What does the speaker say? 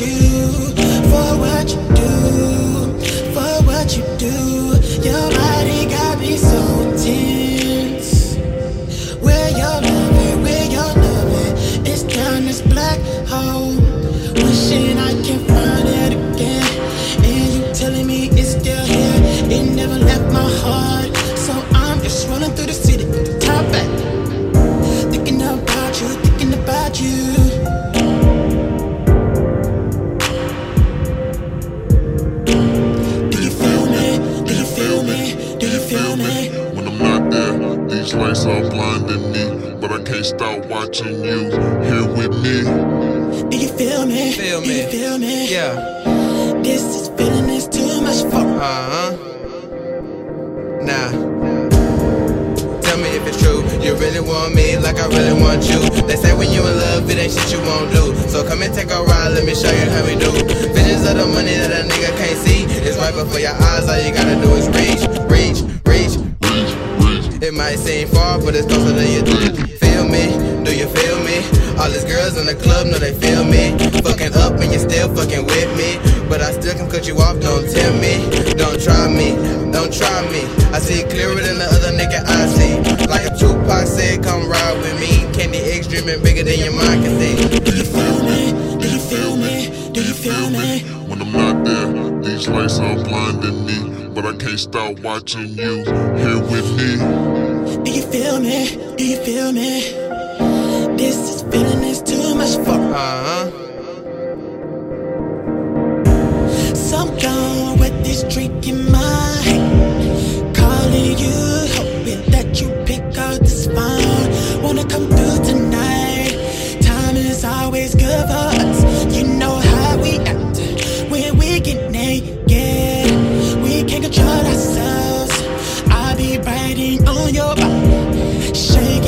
you for what you do. These lights are blinding me. But I can't stop watching you here with me. Do you feel me? Feel Do you me. feel me? Yeah. This is feeling is too much for Uh huh. Nah. Tell me if it's true. You really want me like I really want you. They say when you in love, it ain't shit you won't do. So come and take a ride, let me show you how we do. Visions of the money that a nigga can't see. It's right before your eyes, all you gotta do is reach, reach, reach. Reach, reach, It might seem far, but it's closer than you think. Feel me? Do you feel me? All these girls in the club know they feel me. Fucking up and you still fucking with me. But I still can cut you off, don't tempt me. Don't try me, don't try me. I see clearer than the other nigga I see. Like a Tupac said, come ride with me. Candy eggs dreaming bigger than your mind can see. Do you feel me? Do you feel me? Do you feel me? When I'm not there, these lights are blinding me. But I can't stop watching you here with me. Do you feel me? Do you feel me? This is feeling is too much for. Uh-huh. With this drink in my hand, calling you, hoping that you pick the. Wanna come through tonight? Time is always good for us. You know how we act when we get naked. We can't control ourselves waiting on your body. Shake